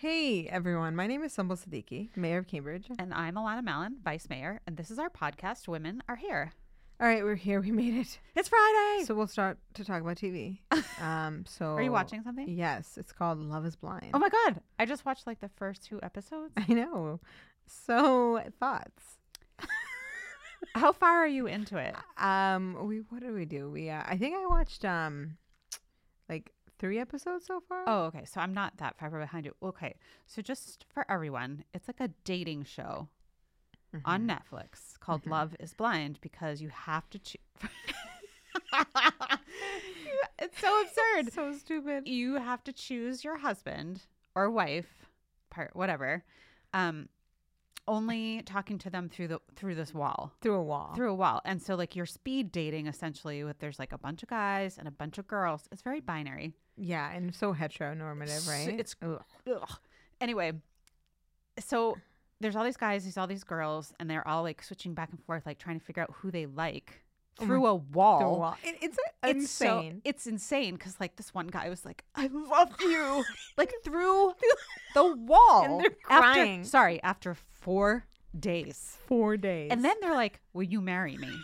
Hey everyone, my name is Sumbul Siddiqui, Mayor of Cambridge. And I'm Alanna Mallon, Vice Mayor, and this is our podcast, Women Are Here. All right, we're here. We made it. It's Friday. So we'll start to talk about TV. Um, so Are you watching something? Yes, it's called Love Is Blind. Oh my God. I just watched like the first two episodes. I know. So thoughts. How far are you into it? Um, we what did we do? We uh, I think I watched um, like three episodes so far. Oh, okay. So I'm not that far behind you. Okay. So just for everyone, it's like a dating show on Mm-hmm. Netflix called Love is Blind because you have to choose. it's so absurd. so stupid. you have to choose your husband or wife, part whatever, um, only talking to them through the through this wall, Through a wall. through a wall, and so like you're speed dating essentially. With there's like a bunch of guys and a bunch of girls. It's very binary. yeah, and so heteronormative, So right? it's- Ugh. Ugh. Anyway, so there's all these guys, there's all these girls, and they're all like switching back and forth, like trying to figure out who they like Oh through a wall. Through a wall. It, it's It's so- insane. it's insane because like this one guy was like, "I love you," like through the wall, And they're After- crying. sorry, after four days, Four days. and then they're like, "Will you marry me?"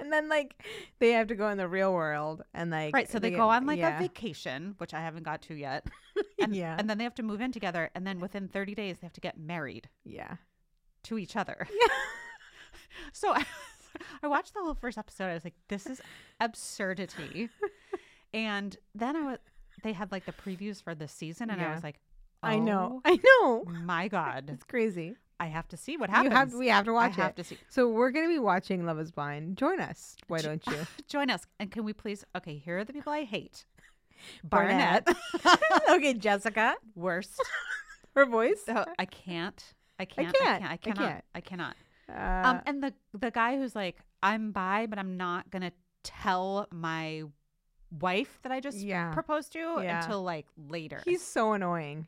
And then like they have to go in the real world and like Right. So they get- go on like yeah. a vacation, which I haven't got to yet, and Yeah. and then they have to move in together, and then within thirty days they have to get married Yeah. to each other. Yeah. so I, I watched the whole first episode. I was like, "This is absurdity," and then I was. They had like the previews for this season, and I was like, I know. "Oh I know. my god It's crazy. i have to see what happens You have we have to watch i watch have to see So we're gonna be watching Love Is Blind. Join us. Why don't you? join us and can we please okay here are the people i hate Barnett. okay, Jessica. worst Her voice. So i can't i can't can't. i, I can't. I cannot can't. i cannot Uh, um and the the guy who's like i'm bi but i'm not gonna tell my wife that i just Yeah. proposed to Yeah. until like later he's so annoying.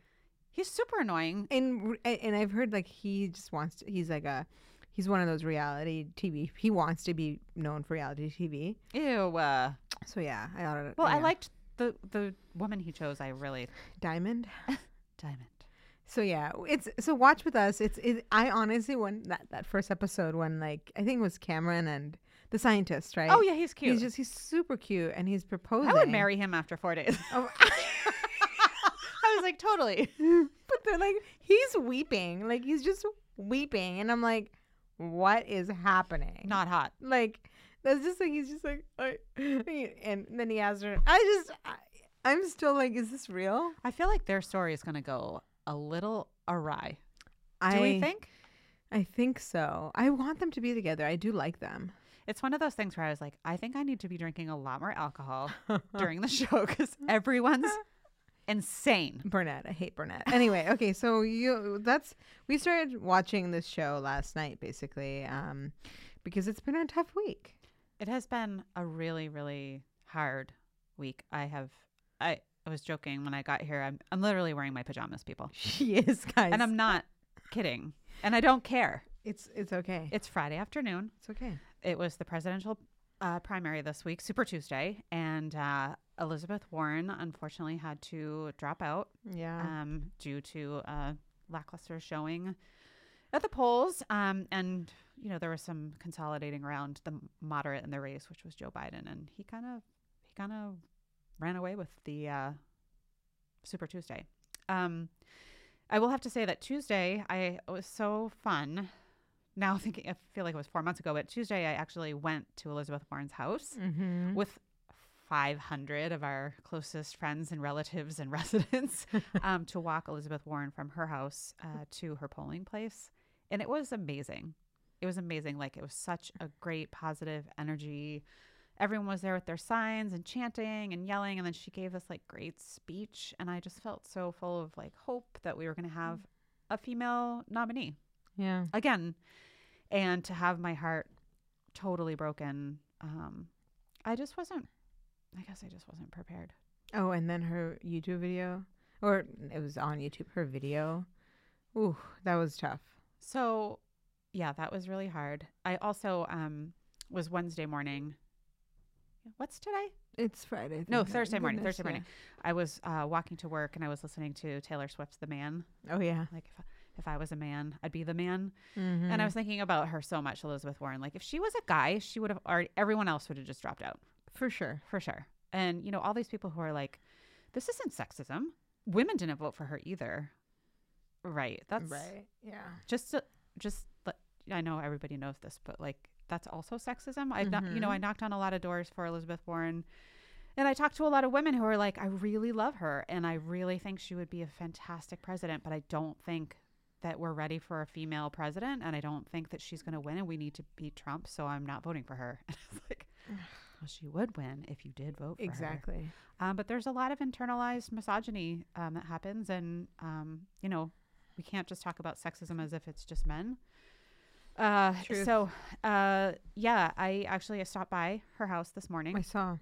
He's super annoying And and I've heard like he just wants to. He's like a. He's one of those reality TV. He wants to be known for reality TV. ew uh, So yeah, I ought to. well i liked the the woman he chose i really Diamond. diamond So yeah, it's so watch with us. It's it, I honestly when that that first episode when like I think it was Cameron and the scientist, right? oh yeah he's cute He's just he's super cute and he's proposing. I would marry him after four days. Oh, like, totally. but they're like he's weeping, like he's just weeping, and I'm like, what is happening? Not hot. like that's just like he's just like, I, and then he asks her. I just I, I'm still like, is this real? I feel like their story is going to go a little awry. Do I we think? I think so. I want them to be together. I do like them. It's one of those things where I was like, I think I need to be drinking a lot more alcohol during the show because everyone's insane. Barnett. I hate Barnett. Anyway, okay, so you that's we started watching this show last night basically um because it's been a tough week. It has been a really, really hard week. I have, I, I was joking when I got here. I'm, I'm literally wearing my pajamas, people. She is, guys. And I'm not kidding. And I don't care. it's it's okay. It's Friday afternoon. It's okay. it was the presidential uh, primary this week, Super Tuesday, and uh, Elizabeth Warren unfortunately had to drop out Yeah. um, due to uh, lackluster showing at the polls. Um, and you know there was some consolidating around the moderate in the race, which was Joe Biden, and he kind of he kind of ran away with the uh, Super Tuesday. Um, I will have to say that Tuesday I it was so fun. Now thinking, I feel like it was four months ago, but Tuesday I actually went to Elizabeth Warren's house mm-hmm. with 500 of our closest friends and relatives and residents um, to walk Elizabeth Warren from her house uh, to her polling place. And it was amazing. It was amazing. Like, it was such a great positive energy. Everyone was there with their signs and chanting and yelling. And then she gave this like great speech. And I just felt so full of like hope that we were going to have a female nominee Yeah. again and to have my heart totally broken um i just wasn't i guess i just wasn't prepared Oh, and then her YouTube video, or it was on YouTube. Her video. Ooh, that was tough. so yeah that was really hard i also um was wednesday morning what's today It's Friday. No, Thursday morning, goodness, Thursday morning. I was uh, walking to work and I was listening to Taylor Swift's "The Man." Oh yeah. Like if, if I was a man, I'd be the man. Mm-hmm. And I was thinking about her so much, Elizabeth Warren. Like if she was a guy, she would have already. Everyone else would have just dropped out for sure. for sure. And you know, all these people who are like, "This isn't sexism." Women didn't vote for her either. Right. That's right. Yeah. just to, just let- I know everybody knows this, but like that's also sexism. I have you know. I mm-hmm. knocked on a lot of doors for Elizabeth Warren, and I talked to a lot of women who are like, I really love her, and I really think she would be a fantastic president, but I don't think that we're ready for a female president, and I don't think that she's going to win, and we need to beat Trump, so I'm not voting for her. And it's like. Well, she would win if you did vote for her. Exactly. Um, but there's a lot of internalized misogyny um, that happens, and um, you know, we can't just talk about sexism as if it's just men. Uh, Truth. so, uh, yeah, I actually stopped by her house this morning I saw.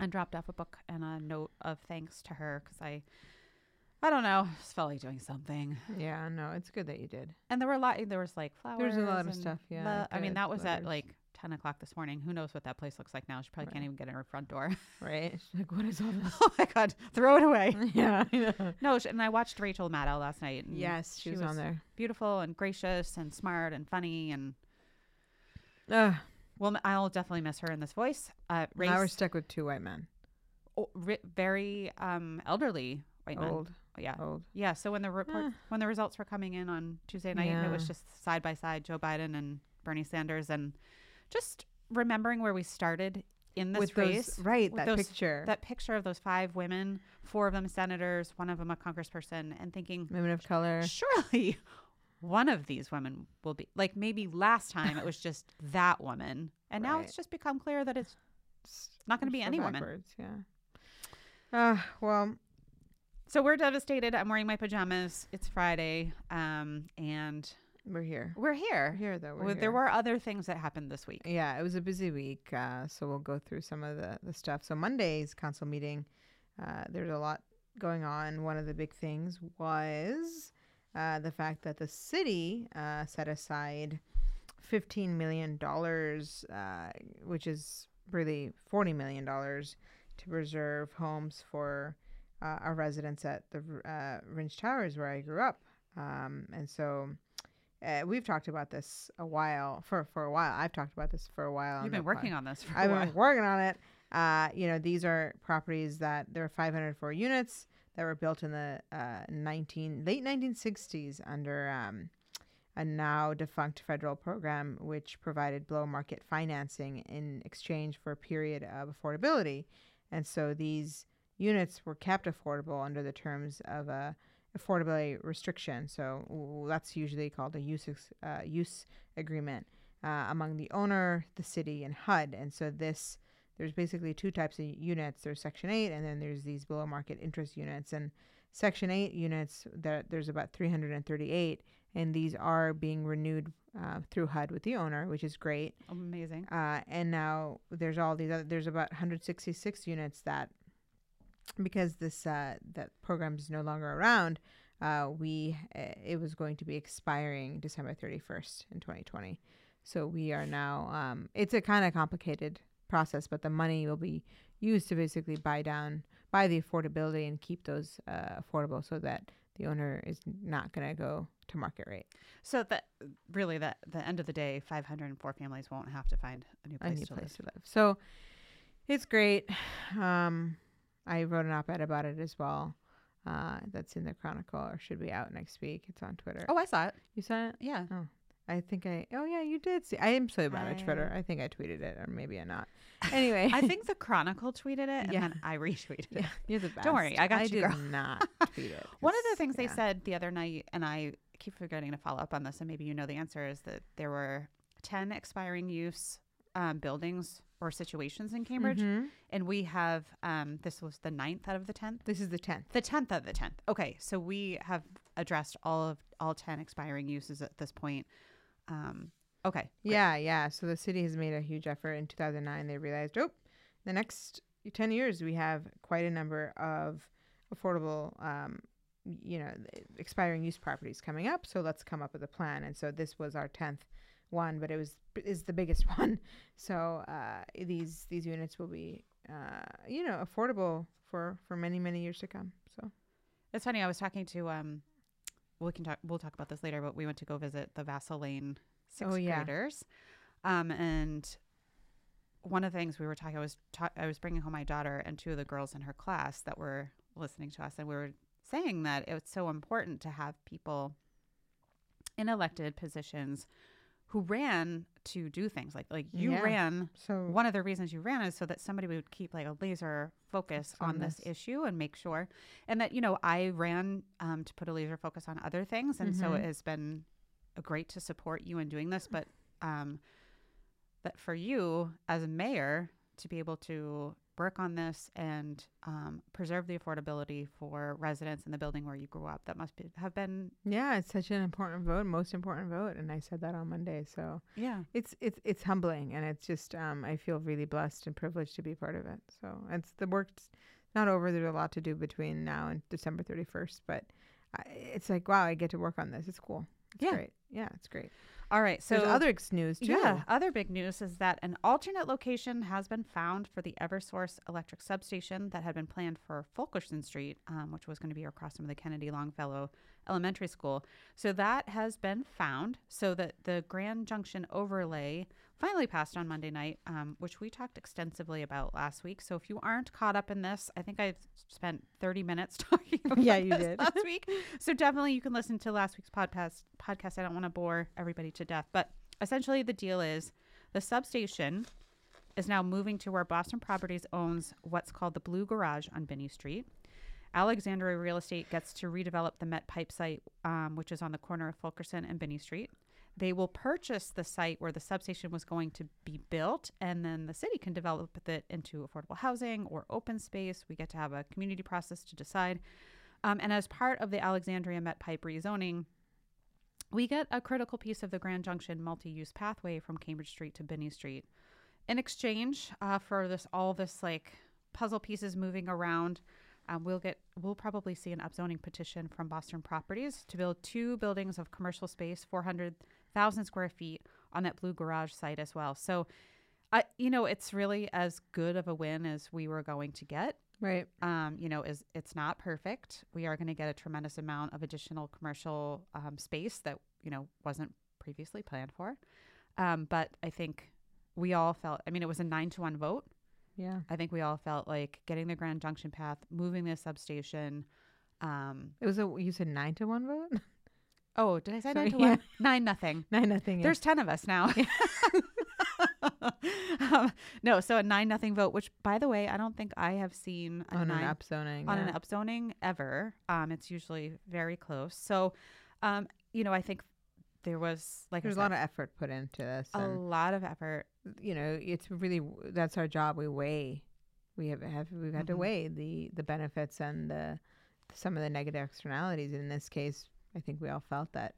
and dropped off a book and a note of thanks to her because I, I don't know, just felt like doing something. Yeah. No, it's good that you did. And there were a lot. There was like flowers. There was a lot of stuff, yeah, I mean, that was at like ten o'clock this morning. Who knows what that place looks like now? She probably can't even get in her front door. Right. She's like, what is all this? oh my god, throw it away. yeah. No, sh- and I watched Rachel Maddow last night. And Yes, she, she was, was- on there. beautiful and gracious and smart and funny and Ugh. well, I'll definitely miss her in this voice. Uh, race, Now we're stuck with two white men. o- ri- very um elderly white men. Old. Yeah, Old. yeah. So when the report, Eh. when the results were coming in on Tuesday night, and it was just side by side Joe Biden and Bernie Sanders, and just remembering where we started in this with race. those right that those- picture. that picture of those five women, four of them senators, one of them a congressperson, and thinking, women of color. surely one of these women will be like maybe last time it was just that woman. And now it's just become clear that it's not going to be so any woman. yeah. Uh well. So we're devastated. I'm wearing my pajamas. It's friday um and we're here. We're we're here here though. We're Well, there were other things that happened this week. Yeah it was a busy week uh so we'll go through some of the the stuff. So monday's council meeting uh there's a lot going on. One of the big things was uh the fact that the city uh set aside 15 million dollars uh which is really 40 million dollars to preserve homes for uh, our residents at the uh, Rindge Towers where I grew up. Um, and so uh, we've talked about this a while for for a while. I've talked about this for a while. you've been working on this for I've a while been working on it. Uh, you know, these are properties that there are 504 units that were built in the uh, 19 late 1960s under um, a now defunct federal program which provided below market financing in exchange for a period of affordability. And so these units were kept affordable under the terms of a affordability restriction. So that's usually called a use ex- uh, use agreement uh, among the owner, the city, and HUD. And so this there's basically two types of units. There's Section 8, and then there's these below market interest units. And Section 8 units, there, there's about 338, and these are being renewed uh, through HUD with the owner, which is great. amazing Uh, and now there's all these other, there's about 166 units that, because this uh, that program is no longer around, uh, we uh, it was going to be expiring December 31st in 2020. So we are now. Um, it's a kind of complicated process, but the money will be used to basically buy down, buy the affordability, and keep those uh, affordable, so that the owner is not going to go to market rate. so that really that the end of the day 504 families won't have to find a new a place new to place live to live. So it's great. Um, I wrote an op-ed about it as well. Uh, that's in the Chronicle or should be out next week. It's on Twitter. oh i saw it you saw it? yeah Oh. I think I. Oh yeah, you did see. I am so bad at Twitter. I think I tweeted it, or maybe I'm not. Anyway, i think the chronicle tweeted it and Yeah. then i retweeted it yeah, you're the best. Don't worry, I got I you, did girl. not tweet it. One of the things they said the other night, and I keep forgetting to follow up on this, and maybe you know the answer, is that there were 10 expiring use um, buildings or situations in Cambridge. Mhm. And we have, um, this was the ninth out of the 10th. This is the tenth. The 10th of the 10th. Okay. So we have addressed all of all 10 expiring uses at this point. Um, okay. great. Yeah, yeah. So the city has made a huge effort. In 2009, they realized, oh, the next 10 years, we have quite a number of affordable, um, you know, expiring use properties coming up. So let's come up with a plan. And so this was our 10th one, but it was is the biggest one. So uh, these these units will be uh, you know, affordable for for many many years to come. So It's funny. I was talking to um, we can talk. We'll talk about this later. But we went to go visit the Vassal Lane sixth Oh, yeah. graders, um, and one of the things we were talking. I was ta- I was bringing home my daughter and two of the girls in her class that were listening to us, and we were saying that it's so important to have people in elected positions who ran to do things like like you Yeah. ran so one of the reasons you ran is so that somebody would keep like a laser focus On this. this. issue and make sure and that you know i ran um, to put a laser focus on other things and so Mhm. it has been great to support you in doing this but um, that for you as a mayor to be able to work on this and um, preserve the affordability for residents in the building where you grew up that must be, have been yeah, it's such an important vote, most important vote, and I said that on Monday. So yeah it's it's it's humbling, and it's just um, I feel really blessed and privileged to be part of it. So it's the work's not over. There's a lot to do between now and December 31st, but I, it's like wow, I get to work on this. It's cool. It's Yeah. great. Yeah, it's great. All right So there's other news too. Yeah. Other big news is that an alternate location has been found for the Eversource electric substation that had been planned for Fulkerson Street, um, which was going to be across from the Kennedy Longfellow Elementary School. So that has been found so that the Grand Junction overlay finally passed on Monday night, um, which we talked extensively about last week. So if you aren't caught up in this, I think I've spent 30 minutes talking about Yeah, you this did. last week. So definitely you can listen to last week's podcast. Podcast. I don't want to bore everybody to death, but essentially the deal is the substation is now moving to where Boston Properties owns what's called the Blue Garage on Binney Street. Alexandria Real Estate gets to redevelop the Met Pipe site, um, which is on the corner of Fulkerson and Binney Street. They will purchase the site where the substation was going to be built, and then the city can develop it into affordable housing or open space. We get to have a community process to decide. Um, and as part of the Alexandria Met Pipe rezoning, we get a critical piece of the Grand Junction multi-use pathway from Cambridge Street to Binney Street. In exchange uh, for this, all this like puzzle pieces moving around, um, we'll get we'll probably see an upzoning petition from Boston Properties to build two buildings of commercial space, four hundred thousand square feet on that blue garage site as well. So, I you know it's really as good of a win as we were going to get Right. um, you know, is it's not perfect. We are going to get a tremendous amount of additional commercial um, space that you know wasn't previously planned for. Um, but I think we all felt. I mean, it was a nine to one vote. Yeah. I think we all felt like getting the Grand Junction path, moving the substation. Um, It was a you said nine to one vote. oh, did I say Sorry, nine to yeah. one? Nine nothing. nine nothing. yeah. There's ten of us now. um, no, so a nine nothing vote. Which, by the way, I don't think I have seen a on nine an upzoning. on yeah. an upzoning ever. Um, it's usually very close. So, um, you know, I think there was like There's a lot of effort put into this, a lot of effort. you know, it's really that's our job. We weigh, we have, have we've had to Mhm. weigh the the benefits and the some of the negative externalities. In this case, I think we all felt that,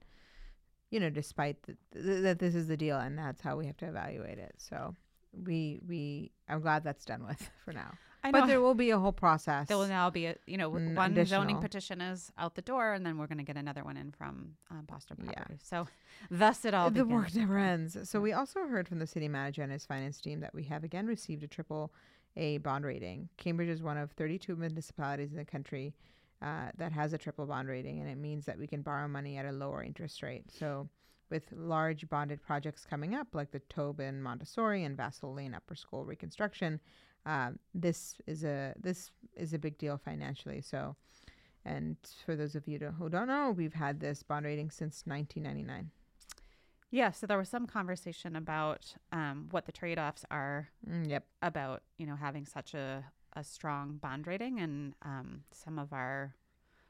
you know, despite the, th- that this is the deal and that's how we have to evaluate it. So we we I'm glad that's done with for now. I know But there will be a whole process. there will now be a you know Mm, one additional. zoning petition is out the door, and then we're going to get another one in from um, Boston Yeah. So, thus it all the begins. work never ends. So we also heard from the city manager and his finance team that we have again received a triple A bond rating. Cambridge is one of 32 municipalities in the country uh, that has a triple bond rating, and it means that we can borrow money at a lower interest rate. So with large bonded projects coming up, like the Tobin Montessori and Vassal Lane Upper School reconstruction, um, this is a this is a big deal financially. So. And for those of you to- who don't know, we've had this bond rating since 1999. Yeah. So there was some conversation about um, what the trade offs are Mm, yep. about you know having such a, a strong bond rating and um, some of our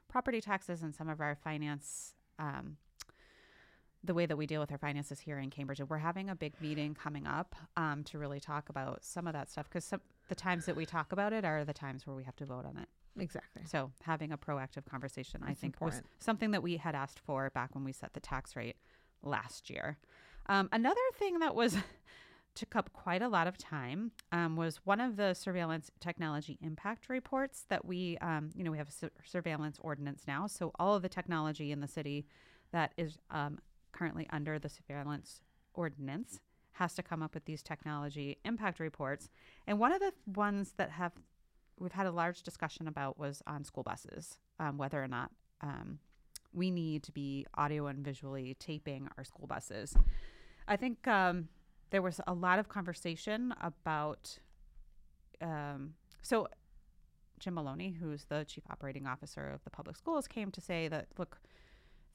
property taxes and some of our finance um, the way that we deal with our finances here in cambridge and we're having a big meeting coming up um, to really talk about some of that stuff because some the times that we talk about it are the times where we have to vote on it. Exactly. so having a proactive conversation i That's think was something that we had asked for back when we set the tax rate last year. Um, another thing that was took up quite a lot of time um, was one of the surveillance technology impact reports that we, um, you know, we have a sur- surveillance ordinance now. So all of the technology in the city that is um, currently under the surveillance ordinance has to come up with these technology impact reports. And one of the ones that have we've had a large discussion about was on school buses, um, whether or not um, we need to be audio and visually taping our school buses. I think um, there was a lot of conversation about. Um, so, Jim Maloney, who's the chief operating officer of the public schools, came to say that look,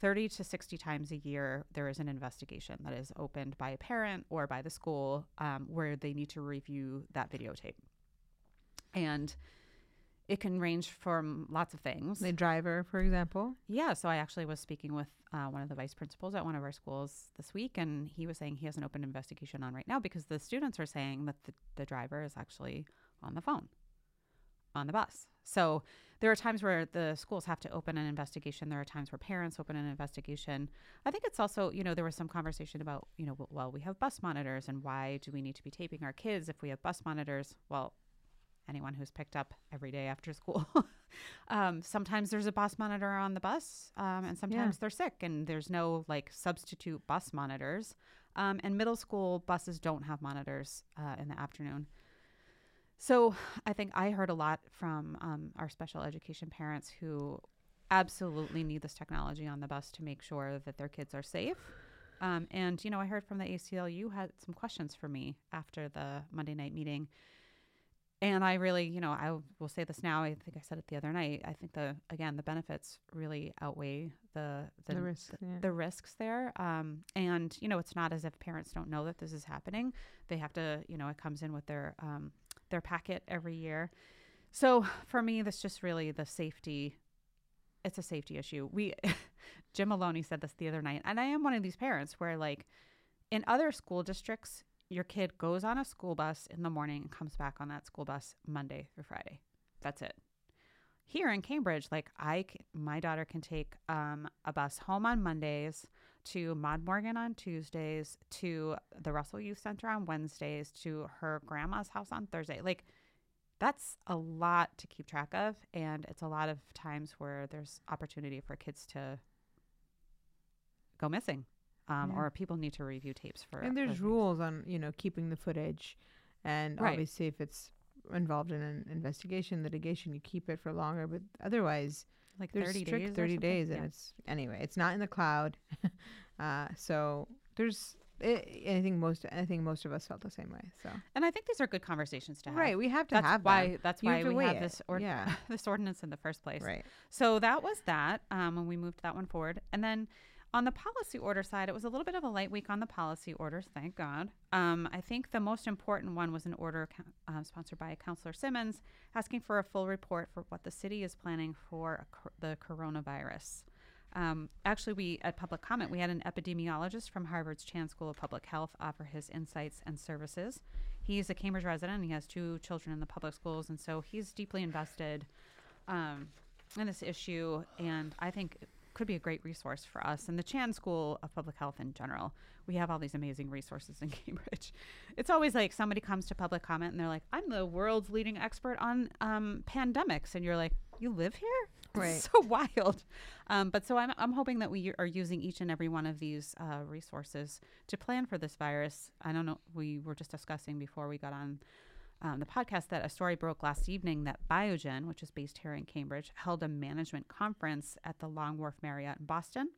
30 to 60 times a year, there is an investigation that is opened by a parent or by the school um, where they need to review that videotape. And it can range from lots of things. The driver, for example. Yeah. So I actually was speaking with uh, one of the vice principals at one of our schools this week, and he was saying he has an open investigation on right now because the students are saying that the, the driver is actually on the phone on the bus. So there are times where the schools have to open an investigation. There are times where parents open an investigation. I think it's also, you know, there was some conversation about, you know, well, we have bus monitors and why do we need to be taping our kids if we have bus monitors? Well, anyone who's picked up every day after school. um, sometimes there's a bus monitor on the bus, um, and sometimes yeah. they're sick, and there's no like substitute bus monitors. Um, and middle school buses don't have monitors uh, in the afternoon. So I think I heard a lot from um, our special education parents who absolutely need this technology on the bus to make sure that their kids are safe. Um, and you know, I heard from the ACLU had some questions for me after the Monday night meeting and I really, you know, I will say this now. I think I said it the other night. I think the again the benefits really outweigh the the, the, risk, the, yeah. the risks there. Um, and you know, it's not as if parents don't know that this is happening. They have to, you know, it comes in with their um, their packet every year. So for me, this just really the safety. It's a safety issue. We, Jim Maloney said this the other night, and I am one of these parents where like in other school districts your kid goes on a school bus in the morning and comes back on that school bus Monday through Friday. That's it. Here in Cambridge, like I, my daughter can take um, a bus home on Mondays to Maud Morgan on Tuesdays, to the Russell Youth Center on Wednesdays, to her grandma's house on Thursday. Like that's a lot to keep track of, and it's a lot of times where there's opportunity for kids to go missing um, yeah. or people need to review tapes for. And there's rules on you know keeping the footage, and right. obviously if it's involved in an investigation, litigation, you keep it for longer. But otherwise, like thirty days, thirty days, and yeah. it's anyway, it's not in the cloud. uh, so there's it, I think most I think most of us felt the same way. So, and I think these are good conversations to have. Right, we have to that's have. Why them. that's you why have we have this or yeah. this ordinance in the first place. Right. So that was that. Um, and we moved that one forward, and then on the policy order side, it was a little bit of a light week on the policy orders, thank God. Um, I think the most important one was an order uh, sponsored by Councillor Simmons asking for a full report for what the city is planning for the coronavirus. Um, actually, we at public comment, we had an epidemiologist from Harvard's Chan School of Public Health offer his insights and services. He's a Cambridge resident he has two children in the public schools, and so he's deeply invested um, in this issue. And I think could be a great resource for us and the Chan School of Public Health in general. We have all these amazing resources in Cambridge. It's always like somebody comes to public comment and they're like, "I'm the world's leading expert on um, pandemics," and you're like, "You live here?" Right. so wild. Um, but so I'm, I'm hoping that we are using each and every one of these uh, resources to plan for this virus. I don't know. We were just discussing before we got on um, the podcast that a story broke last evening that Biogen, which is based here in Cambridge, held a management conference at the Long Wharf Marriott in Boston.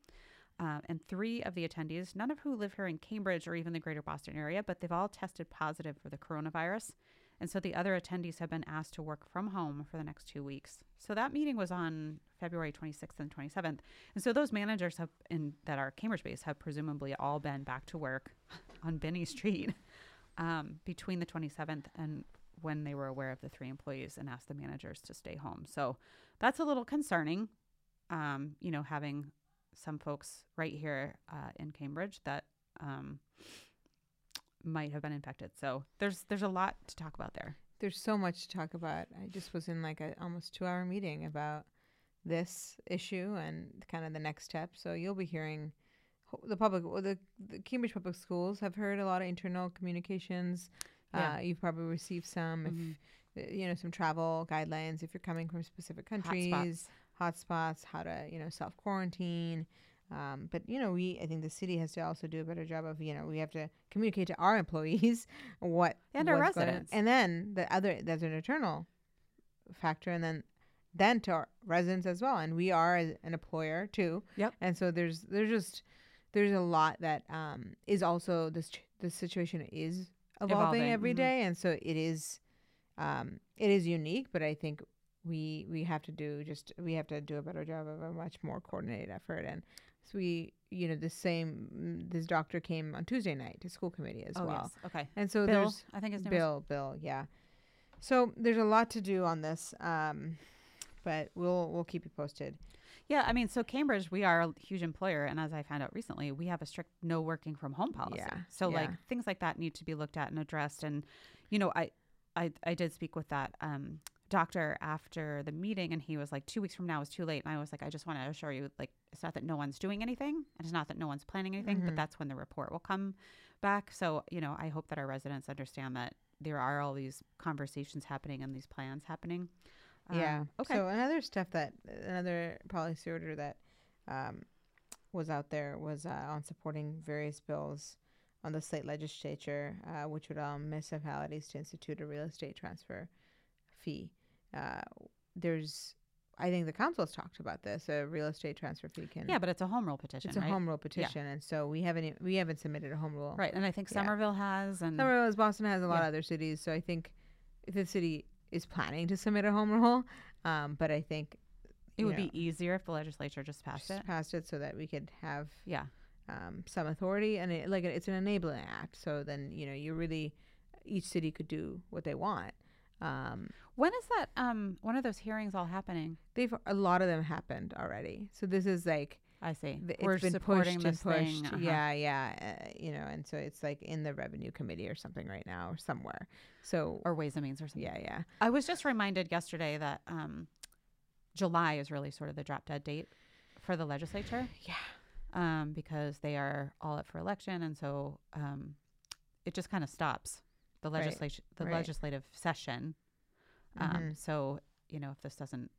Uh, and three of the attendees, none of who live here in Cambridge or even the greater Boston area, but they've all tested positive for the coronavirus. And so the other attendees have been asked to work from home for the next two weeks. So that meeting was on February 26th and 27th. And so those managers have in that are Cambridge based have presumably all been back to work on Binney Street um, between the 27th and when they were aware of the three employees and asked the managers to stay home. So that's a little concerning, um, you know, having some folks right here uh, in Cambridge that um, might have been infected. So there's there's a lot to talk about there. There's so much to talk about. I just was in like a almost two hour meeting about this issue and kind of the next step. So you'll be hearing the public, the, the Cambridge Public Schools have heard a lot of internal communications. Yeah. Uh, you've probably received some, mm-hmm. if uh, you know, some travel guidelines if you're coming from specific countries, hotspots, how to you know self quarantine. Um, but you know, we I think the city has to also do a better job of you know we have to communicate to our employees what And our what's going on. residents. and then the other that's an internal factor, and then then to our residents as well. And we are an employer too. Yep. And so there's there's just there's a lot that um is also this this situation is evolving, Evolving, every mhm. day, and so it is um it is unique, but I think we we have to do just we have to do a better job of a much more coordinated effort and so we you know the same mm, this doctor came on Tuesday night to school committee as oh well yes. Okay. and so Bill, there's I think his name is Bill Bill yeah so there's a lot to do on this um but we'll we'll keep you posted Yeah, I mean, so Cambridge, we are a huge employer, and as I found out recently, we have a strict no working from home policy. Yeah, So like things like that need to be looked at and addressed. And you know, I, I, I did speak with that um, doctor after the meeting, and he was like, two weeks from now is too late. And I was like, I just want to assure you, like, it's not that no one's doing anything, and it's not that no one's planning anything, Mhm. but that's when the report will come back. So you know, I hope that our residents understand that there are all these conversations happening and these plans happening. Yeah Um, okay. so another stuff that another policy order that um was out there was uh, on supporting various bills on the state legislature, uh, which would allow municipalities to institute a real estate transfer fee. Uh, there's, I think the council has talked about this. A real estate transfer fee can. yeah, but it's a home rule petition, it's a right? home rule petition, and so we haven't we haven't submitted a home rule. Right, and I think Yeah. Somerville has, and Somerville has, Boston has a lot Yeah. of other cities, so I think the city is planning to submit a home rule, um, but I think it would know, be easier if the legislature just passed just it. passed it so that we could have Yeah, um, some authority and it, like it's an enabling act so then you know you really each city could do what they want um, when is that? Um, when are those hearings all happening? they've a lot of them happened already so this is like I see. th- We're been supporting pushed this and pushed thing. uh-huh. yeah yeah uh, you know and so it's like in the revenue committee or something right now or somewhere so or Ways and Means or something. yeah yeah I was just reminded yesterday that um, July is really sort of the drop dead date for the legislature. Yeah. Um, because they are all up for election, and so um, it just kind of stops the Right, legislation, the right. legislative session. Um, Mhm. So you know, if this doesn't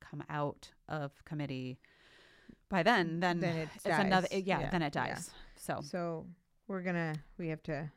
come out of committee by then, then, Then it it's another. dies. yeah, Yeah, then it yeah. dies. So so we're gonna we have to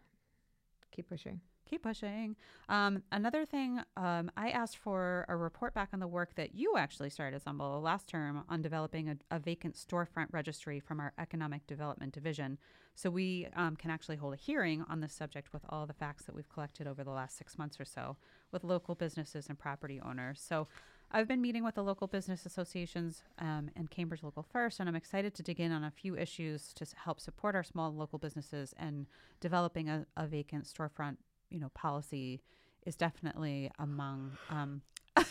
keep pushing keep pushing. Um, another thing, um, I asked for a report back on the work that you actually started, Sumbul, last term on developing a, a vacant storefront registry from our economic development division. So we um, can actually hold a hearing on this subject with all the facts that we've collected over the last six months or so with local businesses and property owners. So I've been meeting with the local business associations um, and Cambridge Local First, and I'm excited to dig in on a few issues to help support our small local businesses and developing a, a vacant storefront, you know, policy is definitely among. Um, am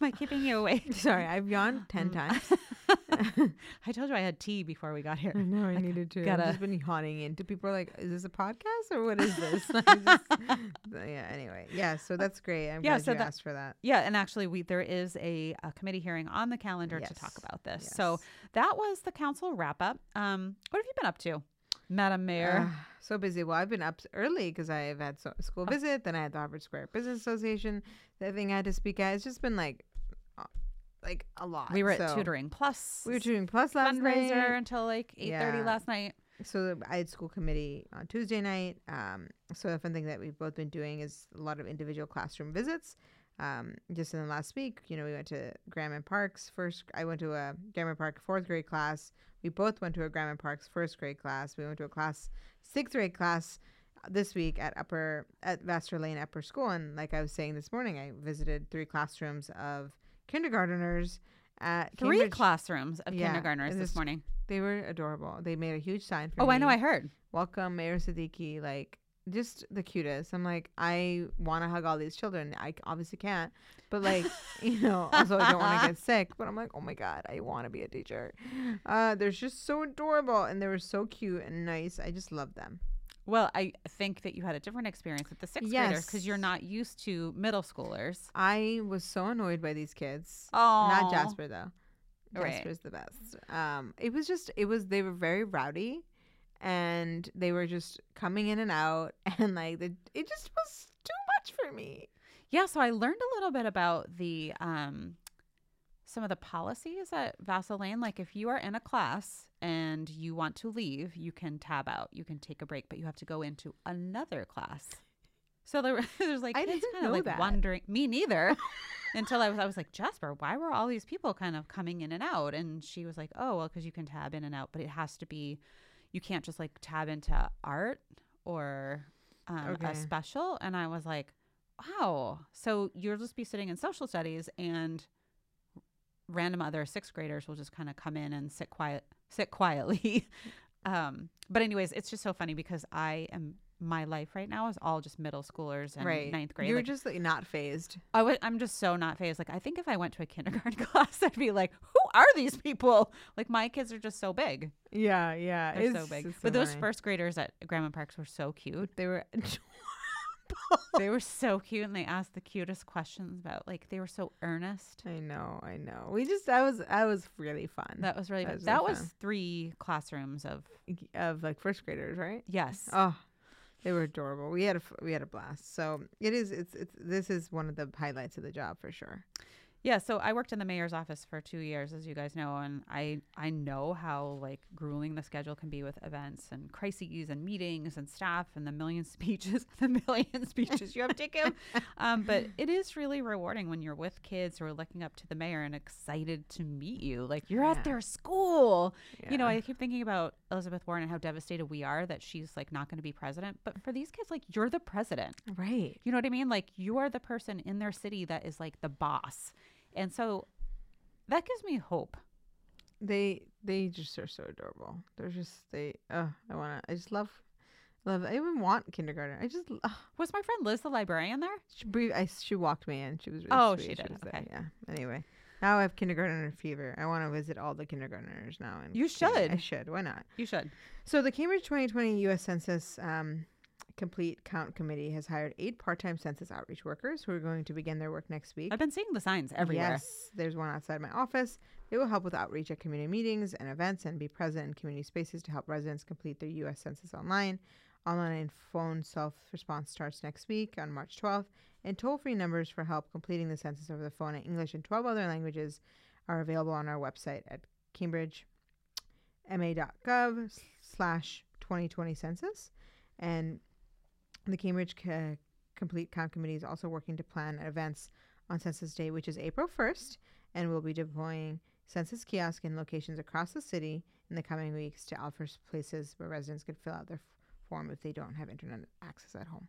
I keeping you awake? sorry i've yawned 10 Mm. times I told you I had tea before we got here. I know I, I needed to. gotta- I've just been yawning into people are like, is this a podcast or what is this? Just- yeah. Anyway, yeah. So that's great. I'm Yeah, glad so you that- asked for that. Yeah, and actually, we there is a, a committee hearing on the calendar to talk about this. So that was the council wrap up. Um, what have you been up to, Madam Mayor? Ah, so busy. Well, I've been up early because I've had so, school Oh. visit. Then I had the Harvard Square Business Association. The thing I had to speak at. It's just been like, uh, like a lot. we were at tutoring plus We were tutoring plus last fundraiser night. until like eight thirty Yeah. last night. so I had school committee on Tuesday night. Um, so a fun thing that we've both been doing is a lot of individual classroom visits. Um, just in the last week, you know, we went to Graham and Parks first. I went to a Graham and Park fourth grade class. We both went to a Graham and Parks first grade class. We went to a class sixth grade class uh, this week at upper at Vassal Lane Upper School. And like I was saying this morning, I visited three classrooms of kindergarteners at Three Cambridge. classrooms of Yeah, kindergartners and this this- morning. They were adorable. They made a huge sign for Oh, me I know. I heard. welcome Mayor Siddiqui, like just the cutest. I'm like, I want to hug all these children. I obviously can't, but like, you know, also I don't want to get sick. But I'm like, oh my god, I want to be a teacher. Uh, they're just so adorable, and they were so cute and nice. I just love them. Well, I think that you had a different experience with the sixth graders because you're not used to middle schoolers. I was so annoyed by these kids. Oh, Not Jasper though. Right. Jasper's the best. Um, it was just it was they were very rowdy, and they were just coming in and out, and like the, it just was too much for me. Yeah, so I learned a little bit about the um, some of the policies at Vassal Lane. Like if you are in a class and you want to leave, you can tab out, you can take a break, but you have to go into another class. So there, there's like I kids didn't kind of know like that. wondering. Me neither. Until I was, I was like Jasper, why were all these people kind of coming in and out? And she was like, oh well, because you can tab in and out, but it has to be, you can't just like tab into art or um, Okay. a special. And I was like, wow. So you'll just be sitting in social studies and random other sixth graders will just kind of come in and sit quiet, sit quietly. um, but anyways, it's just so funny because I am my life right now is all just middle schoolers and right. ninth grade. You're Like, just like not phased. I w- I'm just so not phased. Like I think if I went to a kindergarten class, I'd be like, "Who are these people?" Like my kids are just so big. Yeah, yeah. They're so big. but those first graders at Graham and Parks were so cute. they were they were so cute, and they asked the cutest questions about like they were so earnest. I know, I know. We just that was that was really fun. That was really That fun. was That really was three classrooms of of like first graders, right? yes. Oh, they were adorable. We had a we had a blast. So it is. It's it's this is one of the highlights of the job for sure. Yeah, so I worked in the mayor's office for two years, as you guys know, and I I know how like grueling the schedule can be with events and crises and meetings and staff and the million speeches, the million speeches you have to give. Um, but it is really rewarding when you're with kids who are looking up to the mayor and excited to meet you. Like you're Yeah. at their school. You know, I keep thinking about Elizabeth Warren and how devastated we are that she's like not going to be president. But for these kids, like you're the president. right. You know what I mean? Like you are the person in their city that is like the boss. And so that gives me hope. They they just are so adorable. They're just they. Uh, I wanna. I just love. Love. I even want kindergarten. I just. Uh, Was my friend Liz the librarian there? she breathed. I she walked me in. She was. Really Oh, sweet. she did, was there, okay. Yeah. Anyway, now I have kindergartner fever. I want to visit all the kindergartners now. And You should. I should. Why not? You should. So the Cambridge 2020 U.S. Census um, Complete Count Committee has hired eight part-time census outreach workers who are going to begin their work next week. I've been seeing the signs everywhere. Yes, there's one outside my office. They will help with outreach at community meetings and events and be present in community spaces to help residents complete their U.S. Census online. Online and phone self response starts next week on March 12th, and toll free numbers for help completing the census over the phone in English and 12 other languages are available on our website at cambridgema.gov slash 2020 census. And the Cambridge C- Complete Count Committee is also working to plan events on Census Day, which is April 1st, and we'll be deploying census kiosks in locations across the city in the coming weeks to offer places where residents can fill out their f- form if they don't have internet access at home.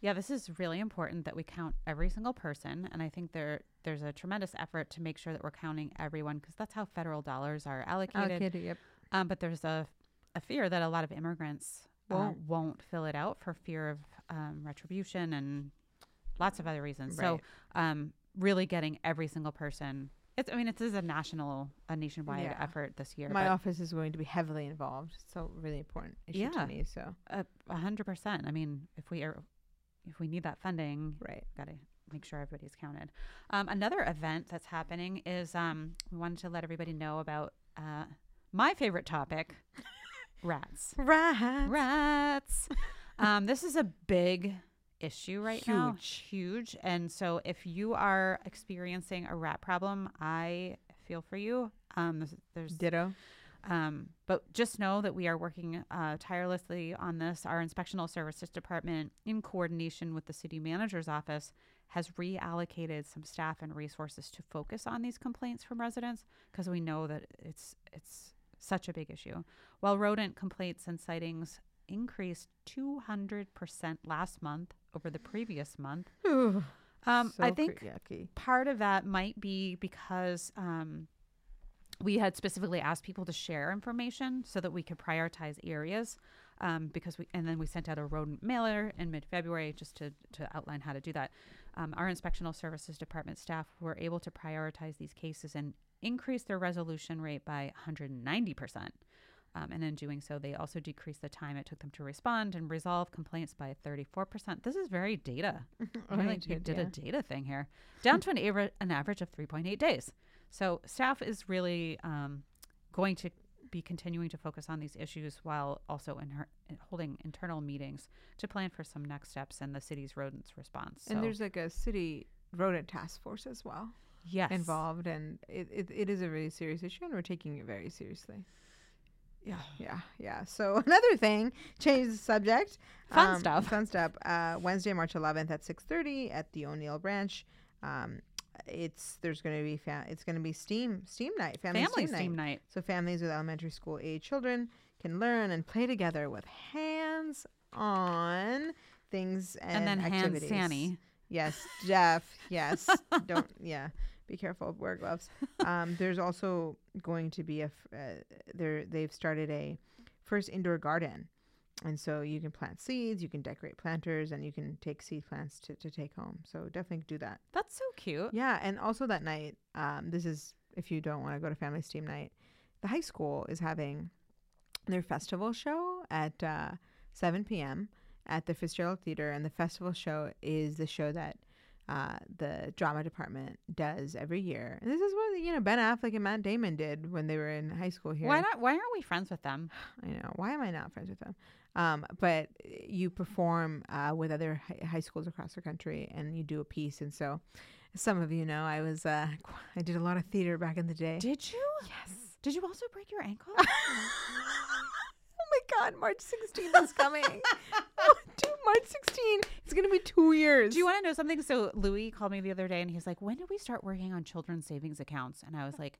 Yeah, this is really important that we count every single person, and I think there there's a tremendous effort to make sure that we're counting everyone because that's how federal dollars are allocated. Allocated, yep. Um, but there's a a fear that a lot of immigrants uh, Won't. won't fill it out for fear of um, retribution and lots of other reasons. So, um, really getting every single person. It's, I mean, it is a national, a nationwide Yeah. effort this year. My office is going to be heavily involved, It's so really important issue Yeah. to me. So a hundred percent. I mean, if we are, if we need that funding, right, got to make sure everybody's counted. Um, another event that's happening is um, we wanted to let everybody know about uh, my favorite topic, rats. right, Rats. um, this is a big issue right now. Huge. Huge. And so if you are experiencing a rat problem, I feel for you. Um, there's, there's Ditto. um, but just know that we are working uh, tirelessly on this. Our inspectional services department, in coordination with the city manager's office, has reallocated some staff and resources to focus on these complaints from residents because we know that it's it's such a big issue. While rodent complaints and sightings increased 200% last month over the previous month, Ooh, um, I think yucky. part of that might be because um, we had specifically asked people to share information so that we could prioritize areas um, because we and then we sent out a rodent mailer in mid-february just to, to outline how to do that um, our inspectional services department staff were able to prioritize these cases and increase their resolution rate by 190% um, and in doing so they also decreased the time it took them to respond and resolve complaints by 34% this is very data I like you did yeah. a data thing here. Down to an, aver- an average of 3.8 days. So staff is really um, going to be continuing to focus on these issues while also in her, holding internal meetings to plan for some next steps in the city's rodents response. So And there's like a city rodent task force as well. yes. involved, and it, it, it is a really serious issue, and we're taking it very seriously. Yeah. Yeah, yeah. So another thing, change the subject. Fun stuff. Fun stuff. Uh, Wednesday, March 11th at 6:30 at the O'Neill Branch. Um, it's there's going to be fa- it's going to be steam steam night family, Family steam, steam night. night. So families with elementary school age children can learn and play together with hands on things and, And, then hand. Sanny. Yes, Jeff. Yes. Don't. Yeah. Be careful. Wear gloves. Um, there's also going to be a. Uh, there they've started a first indoor garden, and so you can plant seeds, you can decorate planters, and you can take seed plants to, to take home. So definitely do that. That's so cute. Yeah, and also that night, um, this is if you don't want to go to family steam night, the high school is having their festival show at uh, 7 p.m. at the Fitzgerald Theater, and the festival show is the show that uh, the drama department does every year. And this is what you know Ben Affleck and Matt Damon did when they were in high school here. Why not? Why aren't we friends with them? I know. Why am I not friends with them? Um, but you perform uh, with other hi- high schools across the country, and you do a piece. And so, some of you know, I was, uh, I did a lot of theater back in the day. Did you? yes. Did you also break your ankle? oh my God! March 16th is coming. oh, dude, March 16th. It's gonna be two years. Do you want to know something? So Louis called me the other day and he's like, "When did we start working on children's savings accounts?" And I was like,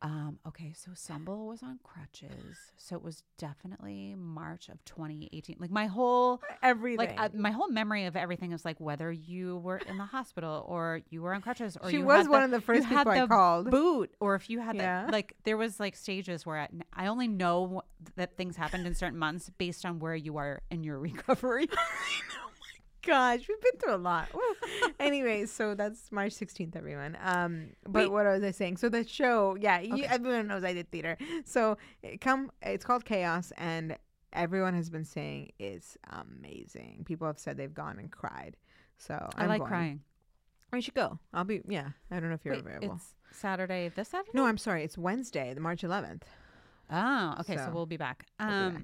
um, "Okay, so Sumbul was on crutches, so it was definitely March of 2018. Like my whole everything? like uh, my whole memory of everything is like whether you were in the hospital or you were on crutches or she you was one the, of the first people I called. boot or if you had Yeah. that like there was like stages where I, I only know that things happened in certain months based on where you are in your recovery. Gosh, we've been through a lot. Woo. Anyways, so that's March 16th, everyone. Um, but Wait. what was I saying? So the show, yeah, you, everyone knows I did theater. So it come, it's called Chaos, and everyone has been saying it's amazing. People have said they've gone and cried. So I I'm like going. crying. We should go. I'll be. Yeah, I don't know if you're Wait, available. it's Saturday. This Saturday? No, I'm sorry. It's Wednesday, the March 11th. Oh, okay. So, So, we'll be back. We'll be Um, back.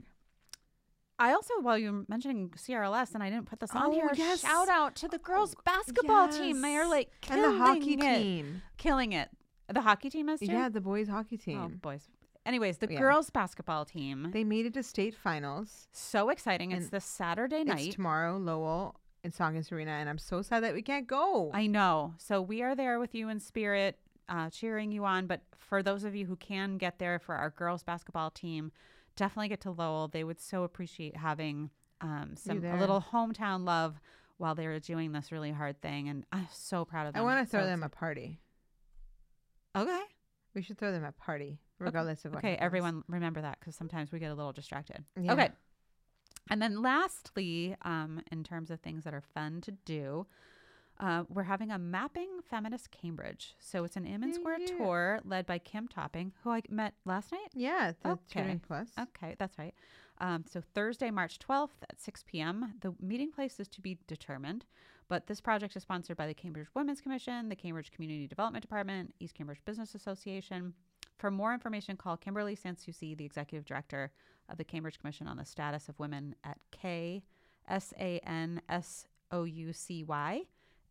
I also, while you were mentioning CRLS, and I didn't put this on Oh, here, yes. shout out to the girls basketball team. They are Yes. like and killing the hockey it. team. killing it. The hockey team is too. Yeah, the boys hockey team. Oh, team. boys. Anyways, the Yeah. girls basketball team. They made it to state finals. so exciting! It's And this Saturday night. It's tomorrow, Lowell in Tsongas Arena, and I'm so sad that we can't go. I know. So we are there with you in spirit, uh, cheering you on. But for those of you who can get there for our girls basketball team, definitely get to Lowell. They would so appreciate having um, some a little hometown love while they were doing this really hard thing. And I'm so proud of them. I want to throw So them a party. Okay. We should throw them a party, regardless of what. Okay, happens. everyone remember that because sometimes we get a little distracted. Yeah. Okay. And then lastly, um, in terms of things that are fun to do, uh, we're having a Mapping Feminist Cambridge. So it's an Inman Yeah, Square yeah. tour led by Kim Topping, who I met last night. Yeah, the Okay. Plus. Okay, that's right. Um, so Thursday, March 12th at 6 p.m. The meeting place is to be determined, but this project is sponsored by the Cambridge Women's Commission, the Cambridge Community Development Department, East Cambridge Business Association. For more information, call Kimberly Sansoucy, the executive director of the Cambridge Commission on the Status of Women at K S A N S O U C Y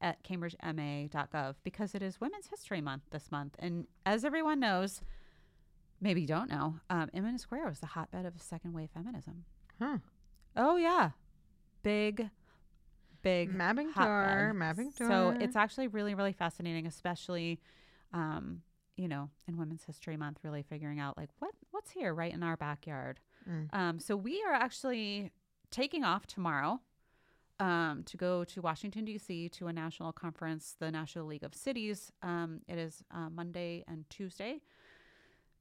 at cambridgema.gov because it is Women's History Month this month. And as everyone knows, maybe you don't know, um, Inman Square was the hotbed of second wave feminism. Huh. Oh, yeah. Big, big Mapping tour. Mapping tour. So it's actually really, really fascinating, especially, um, you know, in Women's History Month, really figuring out like what what's here right in our backyard. Mm. Um, so we are actually taking off tomorrow um, to go to Washington D.C. to a national conference, the National League of Cities. Um, it is uh, Monday and Tuesday.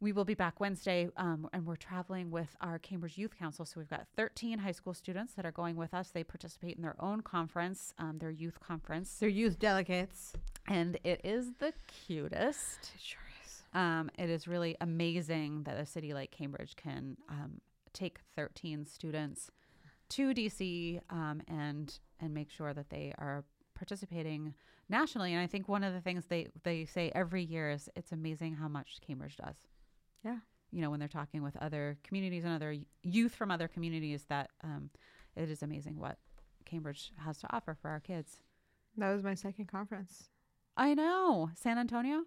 We will be back Wednesday, um, and we're traveling with our Cambridge Youth Council. So we've got 13 high school students that are going with us. They participate in their own conference, um, their youth conference, They're youth delegates. and it is the cutest. It sure is. Um, it is really amazing that a city like Cambridge can um, take 13 students to DC um, and and make sure that they are participating nationally. And I think one of the things they they say every year is it's amazing how much Cambridge does. Yeah. You know, when they're talking with other communities and other youth from other communities, that um, it is amazing what Cambridge has to offer for our kids. That was my second conference. I know San Antonio.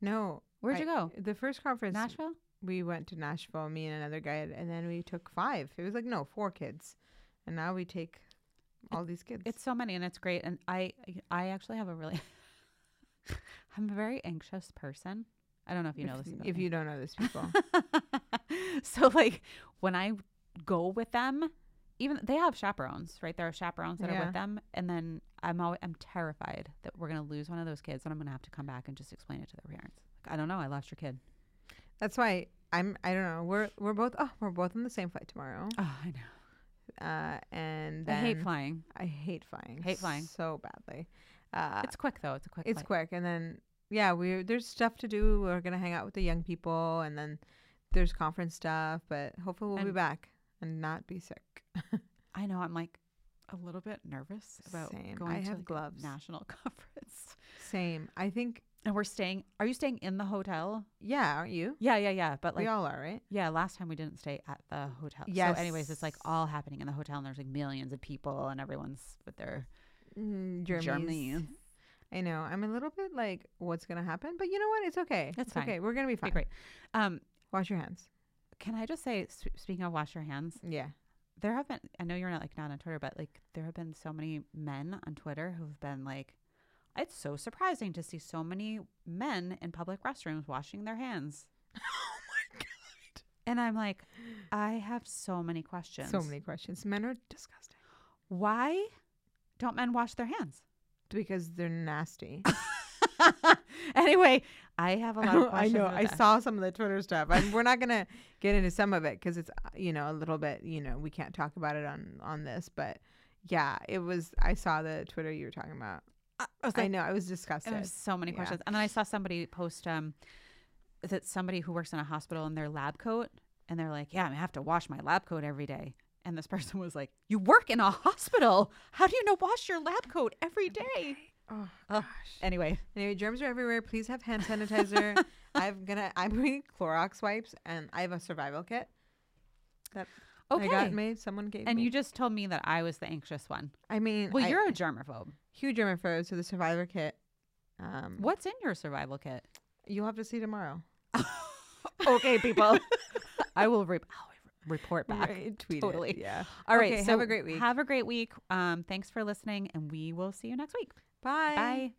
No. Where'd you go? The first conference Nashville. We went to Nashville, me and another guy, and then we took five. It was like no, four kids, and now we take all these kids. It's so many, and it's great. And I, I actually have a really, I'm a very anxious person. I don't know if you know if, this. If me. you don't know these people, so like when I go with them, even they have chaperones, right? There are chaperones that are with them, and then I'm always, I'm terrified that we're gonna lose one of those kids, and I'm gonna have to come back and just explain it to their parents. Like, I don't know, I lost your kid. That's why I'm. I don't know. We're we're both. Oh, we're both on the same flight tomorrow. Oh, I know. Uh, and I hate then- flying. I hate flying. Hate flying. so badly. Uh, it's quick though. It's a quick. it's flight. quick, and then yeah, we there's stuff to do. We're gonna hang out with the young people, and then there's conference stuff. But hopefully we'll be And- back and not be sick. I know. I'm like a little bit nervous about Same. going I to have like, a gloves. national conference. Same. I think. And we're staying. Are you staying in the hotel? Yeah, aren't you? Yeah, yeah, yeah. But like, we all are, right? yeah, last time we didn't stay at the hotel. Yes. So, anyways, it's like all happening in the hotel, and there's like millions of people, and everyone's with their Mm, Germany. I know. I'm a little bit like, what's gonna happen? But you know what? It's okay. It's okay. We're gonna be Be fine. great. Um, Wash your hands. can I just say, speaking of wash your hands, Yeah. there have been. I know you're not like not on Twitter, but like there have been so many men on Twitter who've been like, it's so surprising to see so many men in public restrooms washing their hands. Oh my god. And I'm like, I have so many questions. So many questions. Men are disgusting Why don't men wash their hands? because they're nasty. anyway, I have a lot of questions. I know. I saw some of the Twitter stuff, and we're not gonna get into some of it because it's uh, you know a little bit you know we can't talk about it on on this, but yeah, it was. I saw the Twitter you were talking about. I was I like, know. I was disgusted. There was so many Yeah. questions. And then I saw somebody post um that somebody who works in a hospital in their lab coat and they're like, Yeah, I have to wash my lab coat every day. And this person was like, You work in a hospital. How do you know wash your lab coat every day? oh gosh. Anyway, Anyway, germs are everywhere. Please have hand sanitizer. I'm gonna. I'm bringing Clorox wipes, and I have a survival kit that okay. I got made. Someone gave and me. you just told me that I was the anxious one. I mean, Well, I- you're a germaphobe. Huge germaphobe, so the survivor kit. Um, What's in your survival kit? you'll have to see tomorrow. okay, people. I will re- I'll report back. Right, tweet it, Totally. Yeah. All right. Okay, so have a great week. Have a great week. Um, thanks for listening, and we will see you next week. Bye. Bye.